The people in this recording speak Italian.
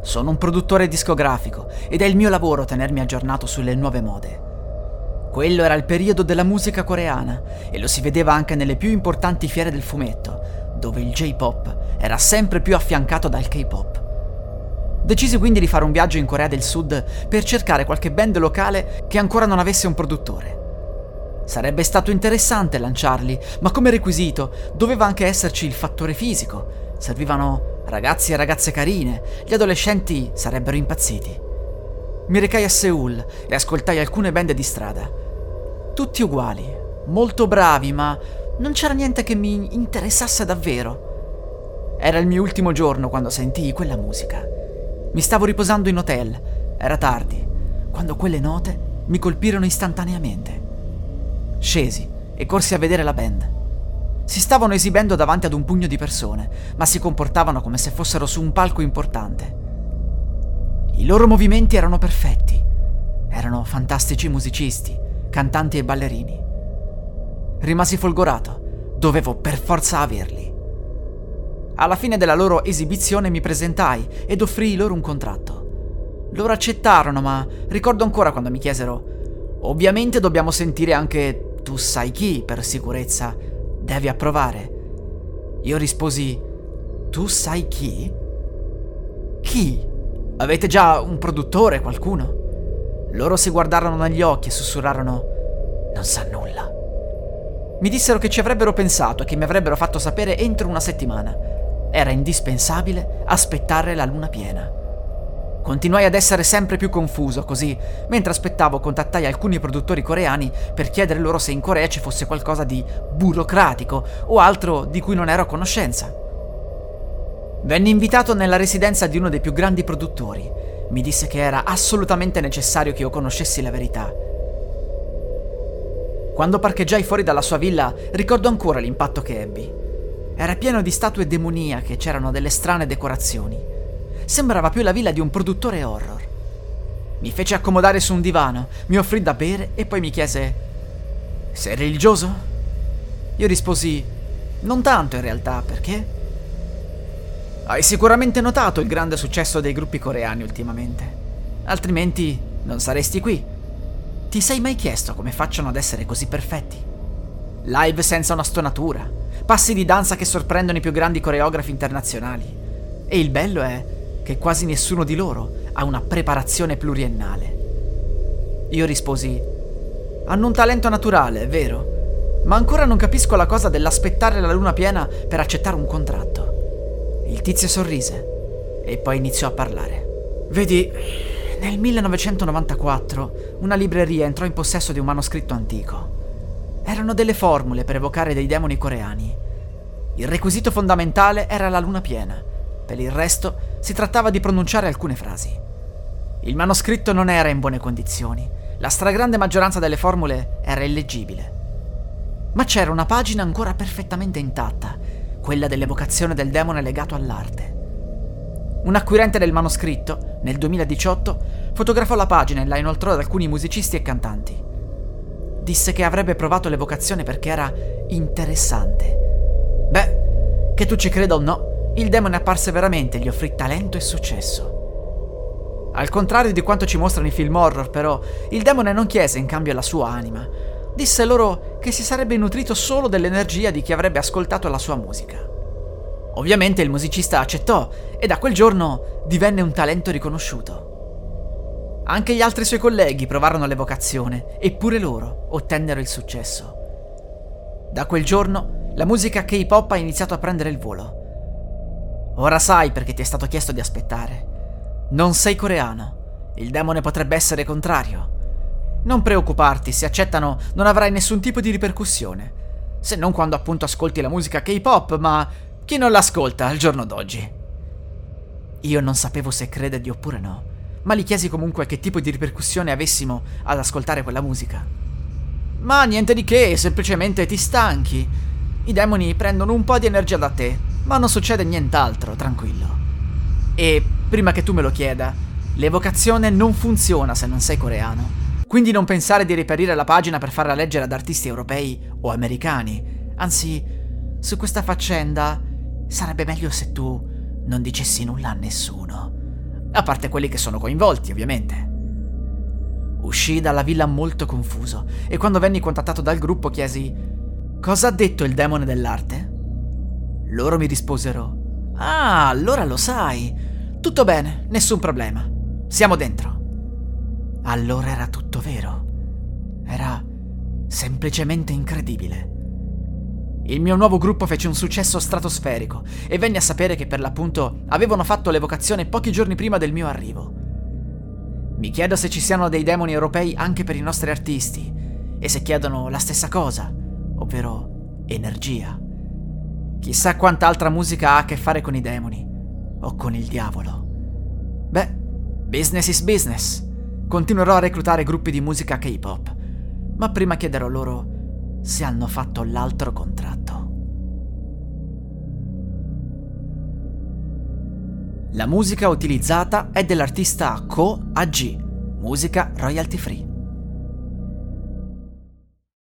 Sono un produttore discografico ed è il mio lavoro tenermi aggiornato sulle nuove mode. Quello era il periodo della musica coreana e lo si vedeva anche nelle più importanti fiere del fumetto, dove il J-pop era sempre più affiancato dal K-pop. Decisi quindi di fare un viaggio in Corea del Sud per cercare qualche band locale che ancora non avesse un produttore. Sarebbe stato interessante lanciarli, ma come requisito doveva anche esserci il fattore fisico. Servivano ragazzi e ragazze carine, gli adolescenti sarebbero impazziti. Mi recai a Seoul e ascoltai alcune band di strada. Tutti uguali, molto bravi, ma non c'era niente che mi interessasse davvero. Era il mio ultimo giorno quando sentii quella musica. Mi stavo riposando in hotel, era tardi, quando quelle note mi colpirono istantaneamente. Scesi e corsi a vedere la band. Si stavano esibendo davanti ad un pugno di persone, ma si comportavano come se fossero su un palco importante. I loro movimenti erano perfetti. Erano fantastici musicisti, cantanti e ballerini. Rimasi folgorato. Dovevo per forza averli. Alla fine della loro esibizione mi presentai ed offrii loro un contratto. Loro accettarono, ma ricordo ancora quando mi chiesero: Ovviamente dobbiamo sentire anche tu sai chi per sicurezza Devi approvare. Io risposi, tu sai chi? Chi? Avete già un produttore, qualcuno? Loro si guardarono negli occhi e sussurrarono, non sa nulla. Mi dissero che ci avrebbero pensato e che mi avrebbero fatto sapere entro una settimana. Era indispensabile aspettare la luna piena. Continuai ad essere sempre più confuso, così, mentre aspettavo contattai alcuni produttori coreani per chiedere loro se in Corea ci fosse qualcosa di burocratico o altro di cui non ero a conoscenza. Venni invitato nella residenza di uno dei più grandi produttori. Mi disse che era assolutamente necessario che io conoscessi la verità. Quando parcheggiai fuori dalla sua villa, ricordo ancora l'impatto che ebbi. Era pieno di statue demoniache, c'erano delle strane decorazioni sembrava più la villa di un produttore horror. Mi fece accomodare su un divano, mi offrì da bere e poi mi chiese: Sei religioso? Io risposi: Non tanto in realtà, perché? Hai sicuramente notato il grande successo dei gruppi coreani ultimamente. Altrimenti non saresti qui. Ti sei mai chiesto come facciano ad essere così perfetti? Live senza una stonatura, passi di danza che sorprendono i più grandi coreografi internazionali. E il bello è che quasi nessuno di loro ha una preparazione pluriennale. Io risposi, hanno un talento naturale, è vero, ma ancora non capisco la cosa dell'aspettare la luna piena per accettare un contratto. Il tizio sorrise e poi iniziò a parlare. Vedi, nel 1994 una libreria entrò in possesso di un manoscritto antico. Erano delle formule per evocare dei demoni coreani. Il requisito fondamentale era la luna piena. Per il resto si trattava di pronunciare alcune frasi. Il manoscritto non era in buone condizioni, la stragrande maggioranza delle formule era illeggibile. Ma c'era una pagina ancora perfettamente intatta, quella dell'evocazione del demone legato all'arte. Un acquirente del manoscritto, nel 2018, fotografò la pagina e la inoltrò ad alcuni musicisti e cantanti. Disse che avrebbe provato l'evocazione perché era interessante. Beh, che tu ci creda o no, il demone apparse veramente e gli offrì talento e successo. Al contrario di quanto ci mostrano i film horror, però, il demone non chiese in cambio la sua anima. Disse loro che si sarebbe nutrito solo dell'energia di chi avrebbe ascoltato la sua musica. Ovviamente il musicista accettò e da quel giorno divenne un talento riconosciuto. Anche gli altri suoi colleghi provarono l'evocazione, eppure loro ottennero il successo. Da quel giorno la musica K-pop ha iniziato a prendere il volo. Ora sai perché ti è stato chiesto di aspettare. Non sei coreano. Il demone potrebbe essere contrario. Non preoccuparti, se accettano non avrai nessun tipo di ripercussione. Se non quando appunto ascolti la musica K-pop, ma chi non l'ascolta al giorno d'oggi? Io non sapevo se credergli oppure no. ma gli chiesi comunque che tipo di ripercussione avessimo ad ascoltare quella musica. Ma niente di che, semplicemente ti stanchi. I demoni prendono un po' di energia da te, ma non succede nient'altro, tranquillo. E prima che tu me lo chieda, l'evocazione non funziona se non sei coreano. Quindi non pensare di reperire la pagina per farla leggere ad artisti europei o americani. Anzi, su questa faccenda sarebbe meglio se tu non dicessi nulla a nessuno. A parte quelli che sono coinvolti, ovviamente. Uscii dalla villa molto confuso e quando venni contattato dal gruppo chiesi Cosa ha detto il demone dell'arte? Loro mi risposero Ah, allora lo sai. Tutto bene, nessun problema. Siamo dentro. Allora era tutto vero. Era semplicemente incredibile. Il mio nuovo gruppo fece un successo stratosferico e venni a sapere che per l'appunto avevano fatto l'evocazione pochi giorni prima del mio arrivo. Mi chiedo se ci siano dei demoni europei anche per i nostri artisti e se chiedono la stessa cosa, ovvero energia. Chissà quanta altra musica ha a che fare con i demoni o con il diavolo. Beh, business is business. Continuerò a reclutare gruppi di musica K-pop, ma prima chiederò loro se hanno fatto l'altro contratto. La musica utilizzata è dell'artista Ko AG, musica royalty free.